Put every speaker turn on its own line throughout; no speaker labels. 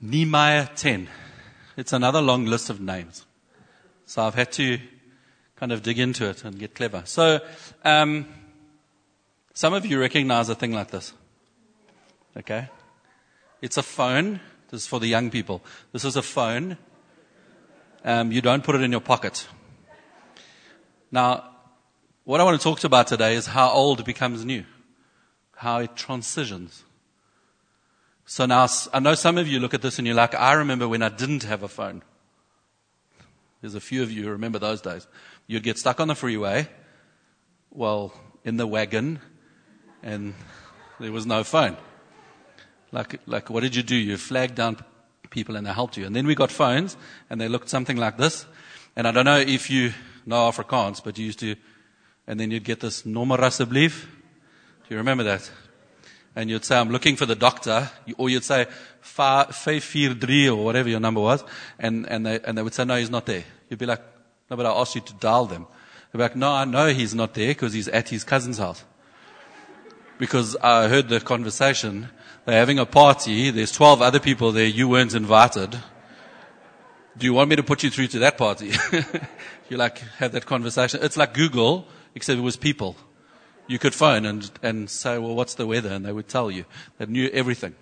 Nehemiah 10. It's another long list of names. So I've had to kind of dig into it and get clever. So, um, some of you recognize a thing like this. Okay? It's a phone. This is for the young people. This is a phone. Um, you don't put it in your pocket. Now, what I want to talk to about today is how old becomes new, how it transitions. So now, I know some of you look at this and you're like, I remember when I didn't have a phone. There's a few of you who remember those days. You'd get stuck on the freeway, well, in the wagon, and there was no phone. Like, like, what did you do? You flagged down people and they helped you. And then we got phones and they looked something like this. And I don't know if you know Afrikaans, but you used to, and then you'd get this nommer. Do you remember that? And you'd say, I'm looking for the doctor, or you'd say, 543 or whatever your number was, and, and, they, and they would say, no, he's not there. You'd be like, no, but I asked you to dial them. They'd be like, no, I know he's not there because he's at his cousin's house. Because I heard the conversation. They're having a party. There's 12 other people there. You weren't invited. Do you want me to put you through to that party? you like have that conversation. It's like Google, except it was people you could phone and, and say, well, what's the weather? And they would tell you. They knew everything.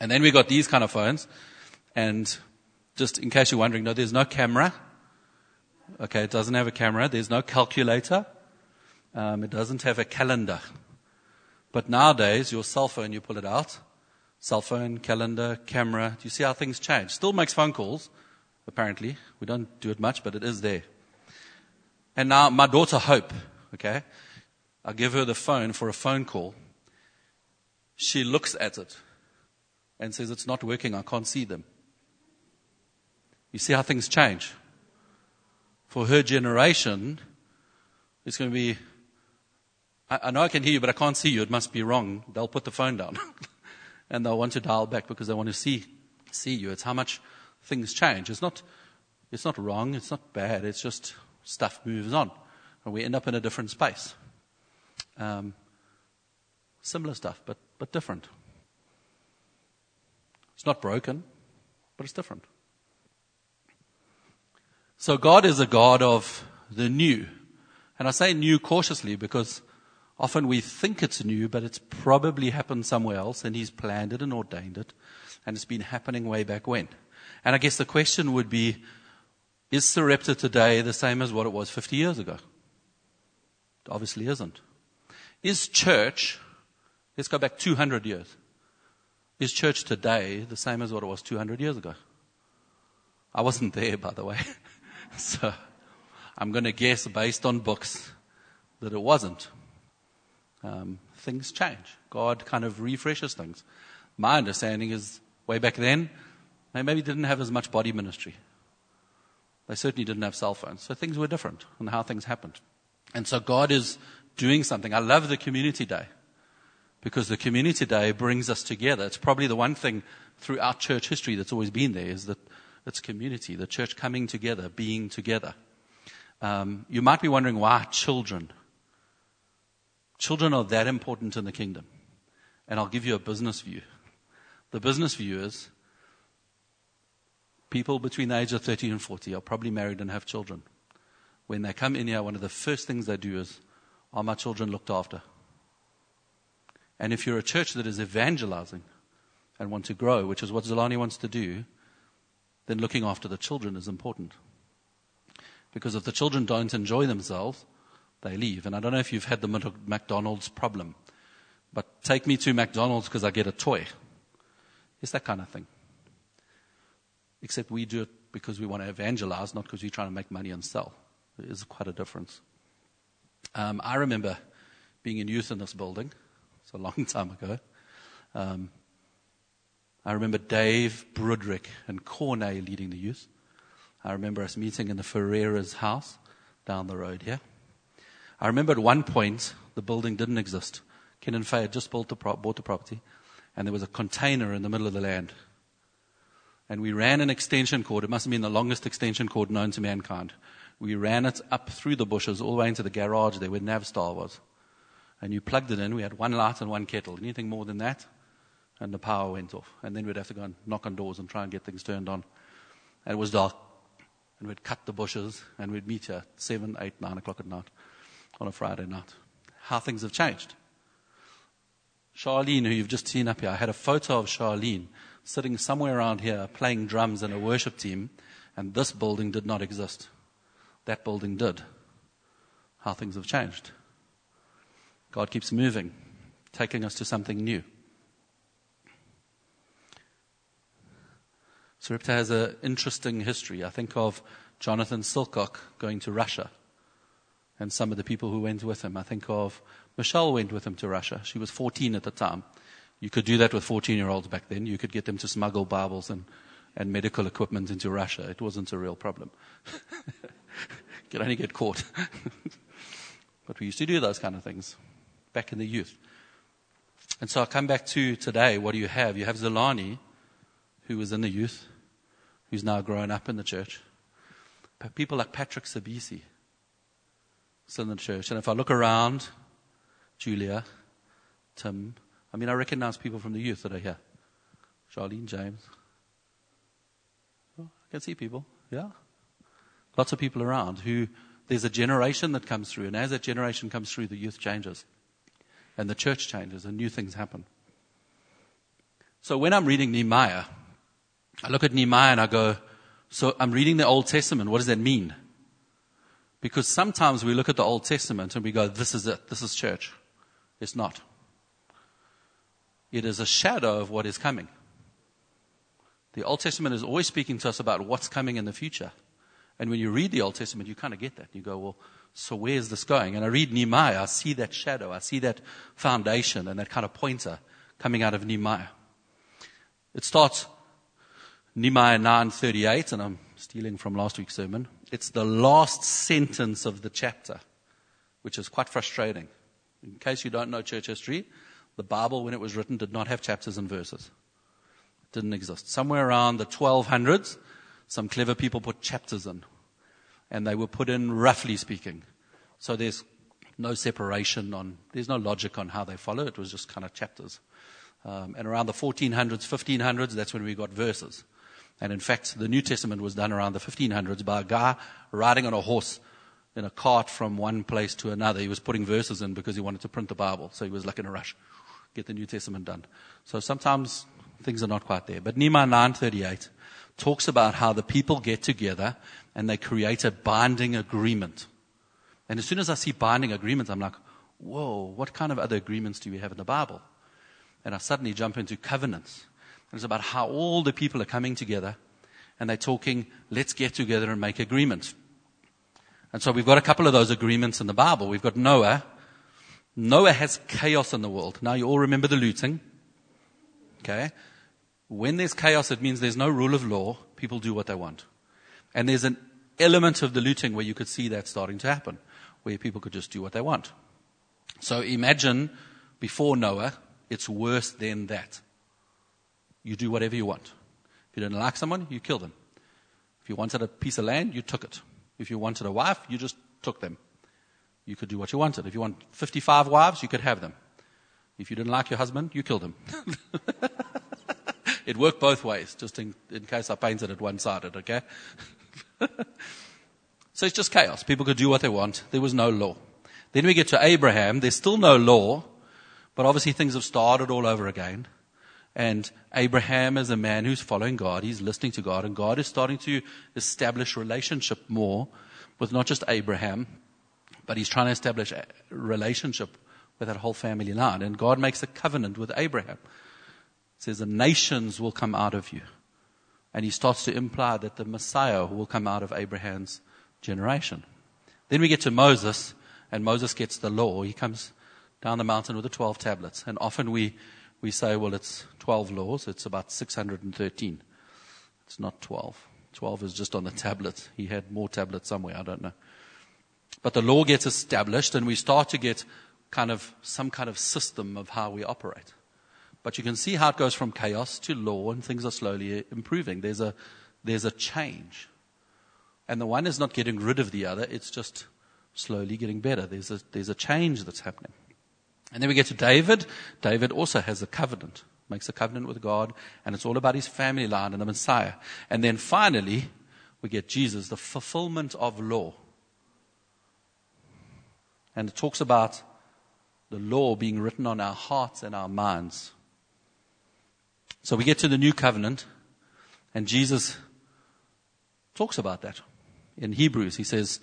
And then we got these kind of phones. And just in case you're wondering, no, there's no camera. Okay, it doesn't have a camera. There's no calculator. Um, it doesn't have a calendar. But nowadays, your cell phone, you pull it out. Cell phone, calendar, camera. Do you see how things change? Still makes phone calls, apparently. We don't do it much, but it is there. And now my daughter Hope, okay, I give her the phone for a phone call. She looks at it and says, It's not working. I can't see them. You see how things change. For her generation, it's going to be, I, I know I can hear you, but I can't see you. It must be wrong. They'll put the phone down. and they'll want to dial back because they want to see, see you. It's how much things change. It's not, it's not wrong. It's not bad. It's just stuff moves on. And we end up in a different space. Um, similar stuff, but, but different. It's not broken, but it's different. So God is a God of the new. And I say new cautiously because often we think it's new, but it's probably happened somewhere else and He's planned it and ordained it. And it's been happening way back when. And I guess the question would be, is Sarepta today the same as what it was 50 years ago? It obviously isn't. Is church, let's go back 200 years. Is church today the same as what it was 200 years ago? I wasn't there, by the way. so I'm going to guess based on books that it wasn't. Um, things change. God kind of refreshes things. My understanding is way back then, they maybe didn't have as much body ministry. They certainly didn't have cell phones. So things were different and how things happened. And so God is doing something. I love the community day because the community day brings us together. It's probably the one thing throughout church history that's always been there is that it's community, the church coming together, being together. Um, you might be wondering why children. Children are that important in the kingdom. And I'll give you a business view. The business view is people between the age of 30 and 40 are probably married and have children. When they come in here, one of the first things they do is are my children looked after? And if you're a church that is evangelizing and want to grow, which is what Zolani wants to do, then looking after the children is important. Because if the children don't enjoy themselves, they leave. And I don't know if you've had the McDonald's problem, but take me to McDonald's because I get a toy. It's that kind of thing. Except we do it because we want to evangelize, not because we're trying to make money and sell. There is quite a difference. Um, I remember being in youth in this building. It's a long time ago. Um, I remember Dave Brudrick and Cornay leading the youth. I remember us meeting in the Ferreira's house down the road here. I remember at one point the building didn't exist. Ken and Faye had just bought the, pro- bought the property, and there was a container in the middle of the land. And we ran an extension cord. It must have been the longest extension cord known to mankind. We ran it up through the bushes all the way into the garage there where Navstar was. And you plugged it in. We had one light and one kettle. Anything more than that? and the power went off. And then we'd have to go and knock on doors and try and get things turned on. And it was dark. And we'd cut the bushes and we'd meet at 7, 8, 9 o'clock at night on a Friday night. How things have changed. Charlene, who you've just seen up here, I had a photo of Charlene sitting somewhere around here playing drums in a worship team, and this building did not exist. That building did. How things have changed. God keeps moving, taking us to something new. Sarepta has an interesting history. I think of Jonathan Silcock going to Russia and some of the people who went with him. I think of Michelle went with him to Russia. She was 14 at the time. You could do that with 14 year olds back then. You could get them to smuggle Bibles and, and medical equipment into Russia. It wasn't a real problem. could only get caught. but we used to do those kind of things back in the youth. And so I come back to today. What do you have? You have Zolani, who was in the youth, who's now grown up in the church. But people like Patrick Sabisi, still in the church. And if I look around, Julia, Tim, I mean, I recognize people from the youth that are here. Charlene, James. Oh, I can see people, yeah. Lots of people around who there's a generation that comes through, and as that generation comes through, the youth changes, and the church changes, and new things happen. So when I'm reading Nehemiah, I look at Nehemiah and I go, so I'm reading the Old Testament. What does that mean? Because sometimes we look at the Old Testament and we go, this is it. This is church. It's not. It is a shadow of what is coming. The Old Testament is always speaking to us about what's coming in the future. And when you read the Old Testament, you kind of get that. You go, well, so where's this going? And I read Nehemiah, I see that shadow, I see that foundation and that kind of pointer coming out of Nehemiah. It starts Nehemiah 9:38, and I'm stealing from last week's sermon. It's the last sentence of the chapter, which is quite frustrating. In case you don't know church history, the Bible, when it was written, did not have chapters and verses. It didn't exist. Somewhere around the 1200s, some clever people put chapters in, and they were put in roughly speaking. So there's no separation on, there's no logic on how they follow. It was just kind of chapters. Um, and around the 1400s, 1500s, that's when we got verses. And in fact, the New Testament was done around the 1500s by a guy riding on a horse in a cart from one place to another. He was putting verses in because he wanted to print the Bible. So he was like in a rush, get the New Testament done. So sometimes things are not quite there. But Nehemiah 9:38 talks about how the people get together and they create a binding agreement. And as soon as I see binding agreements, I'm like, whoa, what kind of other agreements do we have in the Bible? And I suddenly jump into covenants. It's about how all the people are coming together and they're talking, let's get together and make agreements. And so we've got a couple of those agreements in the Bible. We've got Noah. Noah has chaos in the world. Now you all remember the looting. Okay. When there's chaos, it means there's no rule of law. People do what they want. And there's an element of the looting where you could see that starting to happen, where people could just do what they want. So imagine before Noah, it's worse than that you do whatever you want. If you didn't like someone, you kill them. If you wanted a piece of land, you took it. If you wanted a wife, you just took them. You could do what you wanted. If you want 55 wives, you could have them. If you didn't like your husband, you killed him. it worked both ways, just in, in case I painted it one sided, okay? so it's just chaos. People could do what they want. There was no law. Then we get to Abraham. There's still no law, but obviously things have started all over again. And Abraham is a man who's following God. He's listening to God. And God is starting to establish relationship more with not just Abraham, but he's trying to establish a relationship with that whole family line. And God makes a covenant with Abraham. Says the nations will come out of you. And he starts to imply that the Messiah will come out of Abraham's generation. Then we get to Moses, and Moses gets the law. He comes down the mountain with the 12 tablets. And often we we say, well, it's 12 laws. It's about 613. It's not 12. 12 is just on the tablet. He had more tablets somewhere. I don't know. But the law gets established and we start to get kind of some kind of system of how we operate. But you can see how it goes from chaos to law and things are slowly improving. There's a, there's a change. And the one is not getting rid of the other. It's just slowly getting better. There's a, there's a change that's happening. And then we get to David. David also has a covenant. makes a covenant with God, and it's all about his family line and the Messiah. And then finally, we get Jesus, the fulfillment of law. And it talks about the law being written on our hearts and our minds. So we get to the new covenant, and Jesus talks about that. In Hebrews, he says,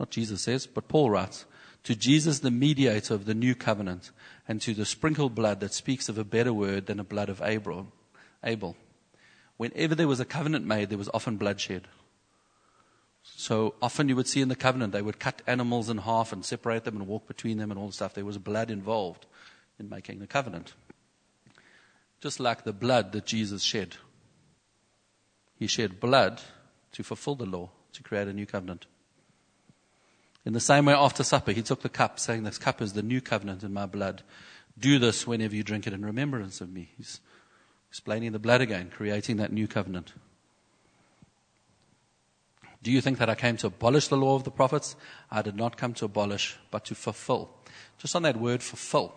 not Jesus says, but Paul writes, to Jesus, the mediator of the new covenant, and to the sprinkled blood that speaks of a better word than the blood of Abel. Abel. Whenever there was a covenant made, there was often bloodshed. So often you would see in the covenant, they would cut animals in half and separate them and walk between them and all the stuff. There was blood involved in making the covenant. Just like the blood that Jesus shed. He shed blood to fulfill the law, to create a new covenant. In the same way, after supper, he took the cup, saying, This cup is the new covenant in my blood. Do this whenever you drink it in remembrance of me. He's explaining the blood again, creating that new covenant. Do you think that I came to abolish the law of the prophets? I did not come to abolish, but to fulfill. Just on that word fulfill,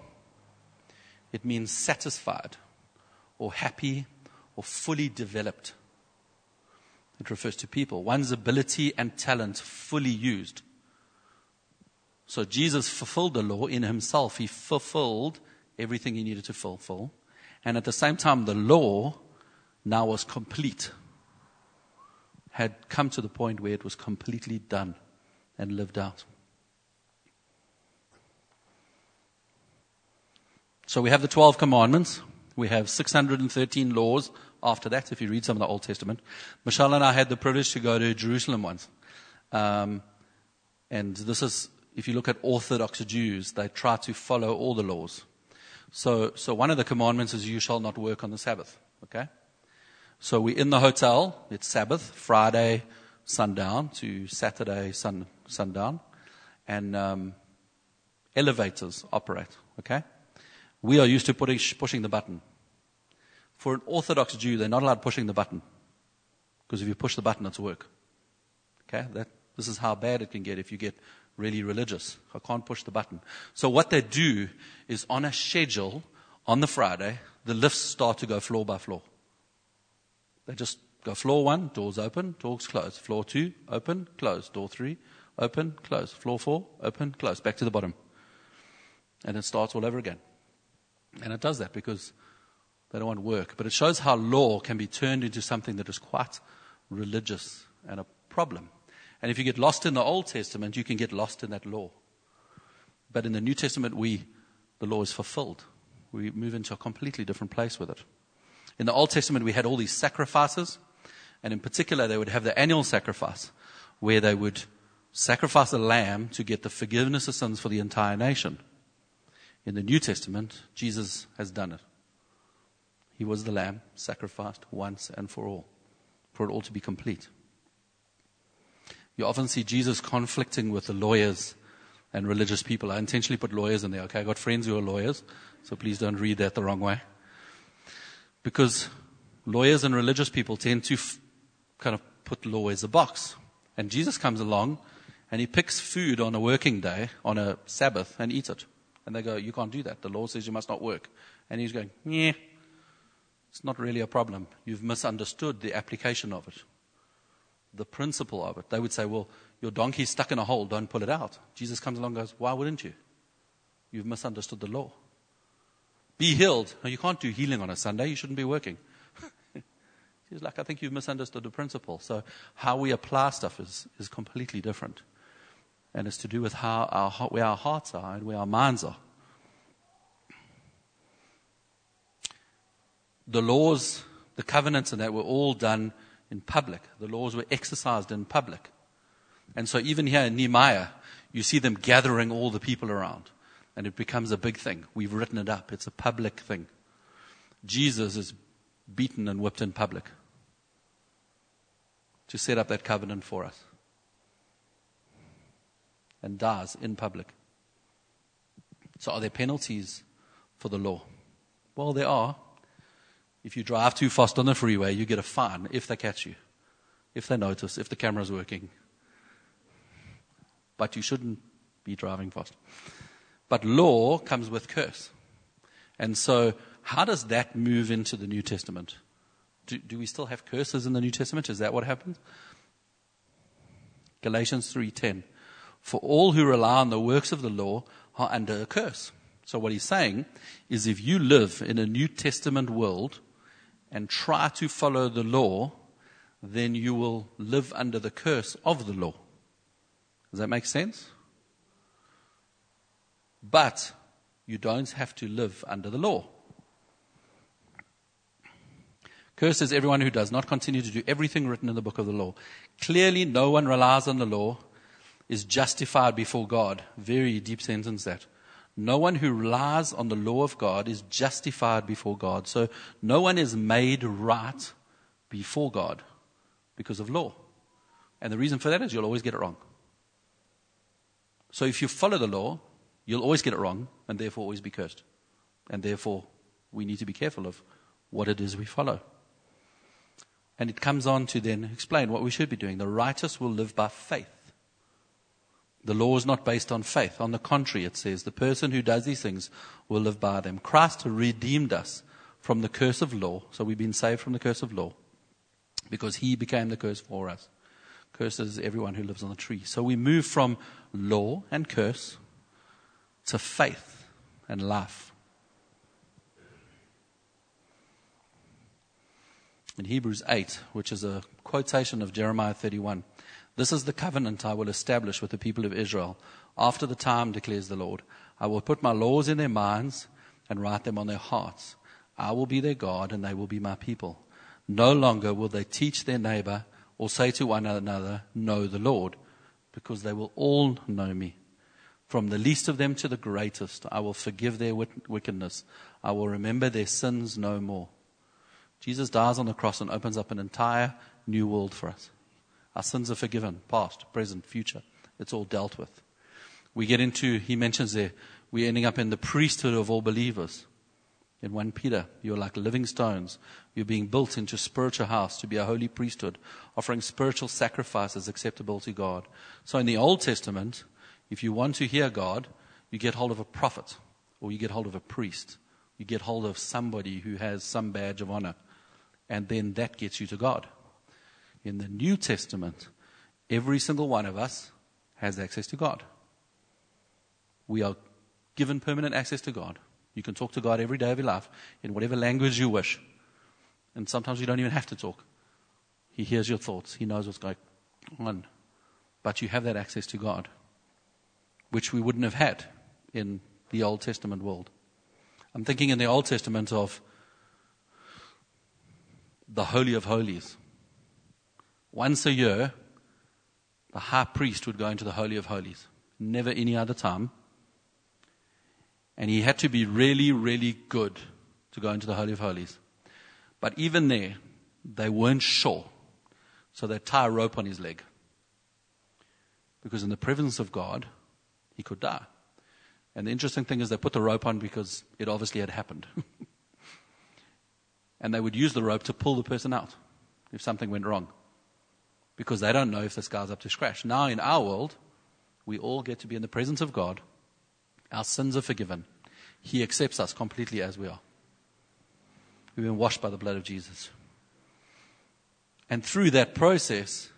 it means satisfied or happy or fully developed. It refers to people, one's ability and talent fully used. So Jesus fulfilled the law in himself. He fulfilled everything he needed to fulfill. And at the same time, the law now was complete, had come to the point where it was completely done and lived out. So we have the 12 commandments. We have 613 laws after that, if you read some of the Old Testament. Michelle and I had the privilege to go to Jerusalem once. Um, and this is if you look at Orthodox Jews, they try to follow all the laws. So, so one of the commandments is you shall not work on the Sabbath. Okay? So we're in the hotel. It's Sabbath, Friday sundown to Saturday sun, sundown. And um, elevators operate. Okay? We are used to putting, pushing the button. For an Orthodox Jew, they're not allowed pushing the button. Because if you push the button, it's work. Okay? That, this is how bad it can get if you get really religious. I can't push the button. So what they do is on a schedule on the Friday, the lifts start to go floor by floor. They just go floor one, doors open, doors closed. Floor two, open, close. Door three, open, close. Floor four, open, close. Back to the bottom. And it starts all over again. And it does that because they don't want work. But it shows how law can be turned into something that is quite religious and a problem. And if you get lost in the Old Testament, you can get lost in that law. But in the New Testament, we, the law is fulfilled. We move into a completely different place with it. In the Old Testament, we had all these sacrifices, and in particular, they would have the annual sacrifice, where they would sacrifice a lamb to get the forgiveness of sins for the entire nation. In the New Testament, Jesus has done it. He was the lamb sacrificed once and for all, for it all to be complete. You often see Jesus conflicting with the lawyers and religious people. I intentionally put lawyers in there, okay? I got friends who are lawyers, so please don't read that the wrong way. Because lawyers and religious people tend to f- kind of put law as a box. And Jesus comes along and he picks food on a working day, on a Sabbath, and eats it. And they go, You can't do that. The law says you must not work. And he's going, Yeah, it's not really a problem. You've misunderstood the application of it the principle of it. They would say, well, your donkey's stuck in a hole, don't pull it out. Jesus comes along and goes, why wouldn't you? You've misunderstood the law. Be healed. No, you can't do healing on a Sunday. You shouldn't be working. He's like, I think you've misunderstood the principle. So how we apply stuff is, is completely different. And it's to do with how our, where our hearts are and where our minds are. The laws, the covenants and that were all done in public. The laws were exercised in public. And so even here in Nehemiah, you see them gathering all the people around. And it becomes a big thing. We've written it up. It's a public thing. Jesus is beaten and whipped in public to set up that covenant for us. And dies in public. So are there penalties for the law? Well, there are. If you drive too fast on the freeway, you get a fine if they catch you, if they notice, if the camera's working. But you shouldn't be driving fast. But law comes with curse. And so, how does that move into the New Testament? Do, do we still have curses in the New Testament? Is that what happens? Galatians 3:10. For all who rely on the works of the law are under a curse. So what he's saying is if you live in a New Testament world and try to follow the law, then you will live under the curse of the law. Does that make sense? But you don't have to live under the law. Cursed is everyone who does not continue to do everything written in the book of the law. Clearly, no one relies on the law is justified before God. Very deep sentence that. No one who relies on the law of God is justified before God. So no one is made right before God because of law. And the reason for that is you'll always get it wrong. So if you follow the law, you'll always get it wrong and therefore always be cursed. And therefore, we need to be careful of what it is we follow. And it comes on to then explain what we should be doing. The righteous will live by faith. The law is not based on faith. On the contrary, it says, the person who does these things will live by them. Christ redeemed us from the curse of law. So we've been saved from the curse of law because he became the curse for us. Curses everyone who lives on the tree. So we move from law and curse to faith and life. in Hebrews 8, which is a quotation of Jeremiah 31. This is the covenant I will establish with the people of Israel. After the time, declares the Lord, I will put my laws in their minds and write them on their hearts. I will be their God and they will be my people. No longer will they teach their neighbor or say to one another, Know the Lord, because they will all know me. From the least of them to the greatest, I will forgive their wickedness. I will remember their sins no more. Jesus dies on the cross and opens up an entire new world for us. Our sins are forgiven, past, present, future. It's all dealt with. We get into, he mentions there, we're ending up in the priesthood of all believers. In 1 Peter, you're like living stones. You're being built into a spiritual house to be a holy priesthood, offering spiritual sacrifices acceptable to God. So in the Old Testament, if you want to hear God, you get hold of a prophet or you get hold of a priest. You get hold of somebody who has some badge of honor and then that gets you to God. In the New Testament, every single one of us has access to God. We are given permanent access to God. You can talk to God every day of your life in whatever language you wish. And sometimes you don't even have to talk. He hears your thoughts, He knows what's going on. But you have that access to God, which we wouldn't have had in the Old Testament world. I'm thinking in the Old Testament of the Holy of Holies. Once a year, the high priest would go into the Holy of Holies, never any other time. And he had to be really, really good to go into the Holy of Holies. But even there, they weren't sure. So they tie a rope on his leg. Because in the presence of God, he could die. And the interesting thing is they put the rope on because it obviously had happened. and they would use the rope to pull the person out if something went wrong. Because they don't know if this guy's up to scratch. Now, in our world, we all get to be in the presence of God. Our sins are forgiven. He accepts us completely as we are. We've been washed by the blood of Jesus. And through that process,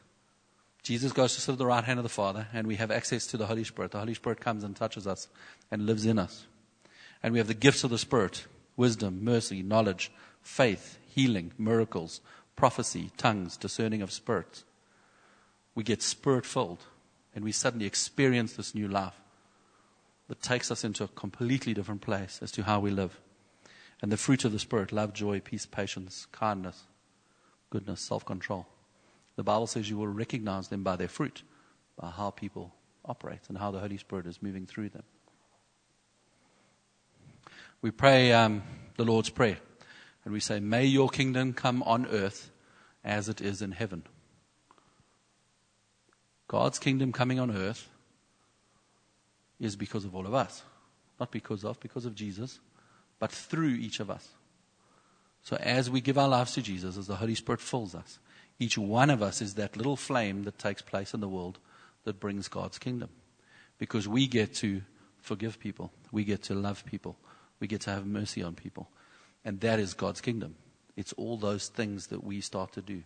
Jesus goes to sit at the right hand of the Father, and we have access to the Holy Spirit. The Holy Spirit comes and touches us and lives in us. And we have the gifts of the Spirit wisdom, mercy, knowledge, faith, healing, miracles, prophecy, tongues, discerning of spirits. We get spirit filled and we suddenly experience this new life that takes us into a completely different place as to how we live. And the fruit of the Spirit love, joy, peace, patience, kindness, goodness, self control. The Bible says you will recognize them by their fruit, by how people operate and how the Holy Spirit is moving through them. We pray um, the Lord's Prayer. And we say, May your kingdom come on earth as it is in heaven. God's kingdom coming on earth is because of all of us. Not because of, because of Jesus, but through each of us. So as we give our lives to Jesus, as the Holy Spirit fills us, each one of us is that little flame that takes place in the world that brings God's kingdom. Because we get to forgive people, we get to love people, we get to have mercy on people. And that is God's kingdom. It's all those things that we start to do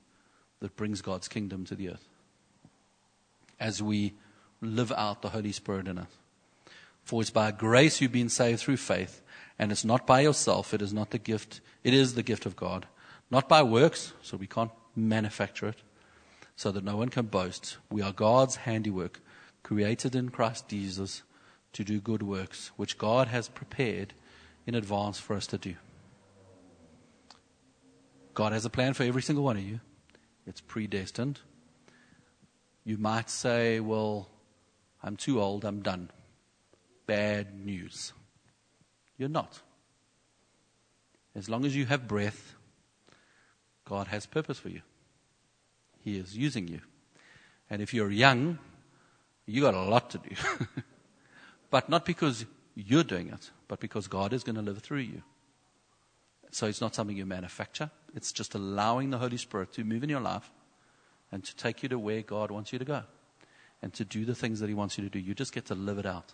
that brings God's kingdom to the earth. As we live out the Holy Spirit in us. For it's by grace you've been saved through faith, and it's not by yourself, it is not the gift, it is the gift of God. Not by works, so we can't manufacture it, so that no one can boast. We are God's handiwork, created in Christ Jesus to do good works, which God has prepared in advance for us to do. God has a plan for every single one of you. It's predestined. You might say, well, I'm too old, I'm done. Bad news. You're not. As long as you have breath, God has purpose for you. He is using you. And if you're young, you got a lot to do. but not because you're doing it, but because God is going to live through you. So it's not something you manufacture. It's just allowing the Holy Spirit to move in your life and to take you to where God wants you to go and to do the things that He wants you to do. You just get to live it out.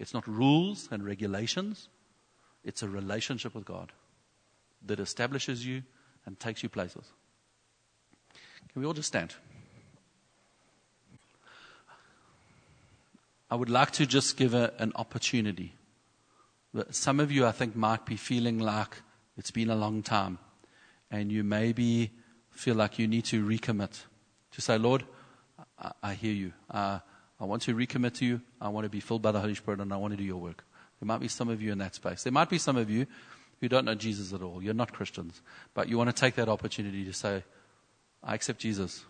It's not rules and regulations, it's a relationship with God that establishes you and takes you places. Can we all just stand? I would like to just give a, an opportunity. Some of you, I think, might be feeling like it's been a long time, and you maybe feel like you need to recommit to say, Lord, I, I hear you. Uh, I want to recommit to you. I want to be filled by the Holy Spirit, and I want to do your work. There might be some of you in that space. There might be some of you who don't know Jesus at all. You're not Christians, but you want to take that opportunity to say, I accept Jesus.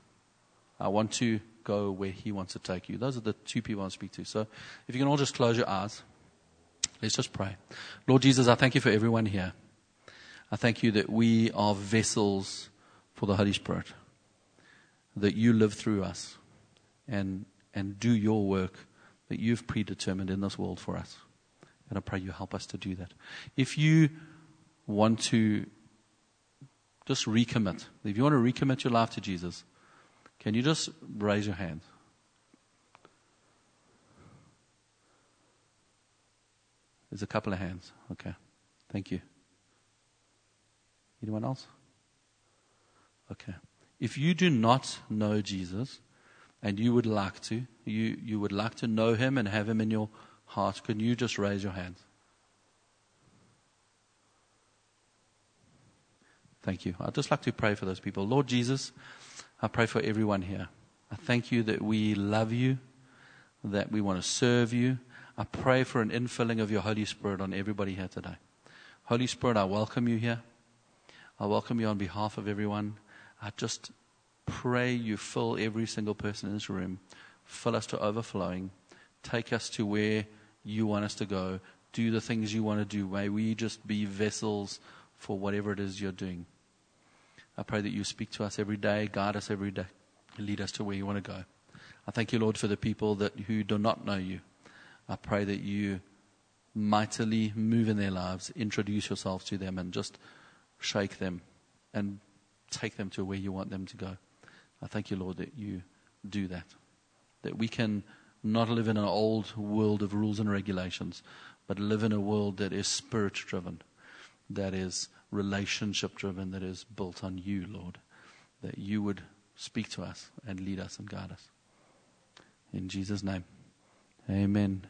I want to go where He wants to take you. Those are the two people I speak to. So if you can all just close your eyes, let's just pray. Lord Jesus, I thank you for everyone here. I thank you that we are vessels for the Holy Spirit, that you live through us and, and do your work that you've predetermined in this world for us. And I pray you help us to do that. If you want to just recommit, if you want to recommit your life to Jesus, can you just raise your hand? There's a couple of hands. Okay. Thank you. Anyone else? Okay. If you do not know Jesus and you would like to, you, you would like to know him and have him in your heart, can you just raise your hand? Thank you. I'd just like to pray for those people. Lord Jesus, I pray for everyone here. I thank you that we love you, that we want to serve you. I pray for an infilling of your Holy Spirit on everybody here today. Holy Spirit, I welcome you here. I welcome you on behalf of everyone. I just pray you fill every single person in this room. Fill us to overflowing. Take us to where you want us to go. Do the things you want to do. May we just be vessels for whatever it is you're doing. I pray that you speak to us every day, guide us every day, lead us to where you want to go. I thank you, Lord, for the people that who do not know you. I pray that you mightily move in their lives, introduce yourself to them, and just shake them and take them to where you want them to go. I thank you, Lord, that you do that. That we can not live in an old world of rules and regulations, but live in a world that is spirit driven, that is relationship driven that is built on you, Lord. That you would speak to us and lead us and guide us. In Jesus' name, amen.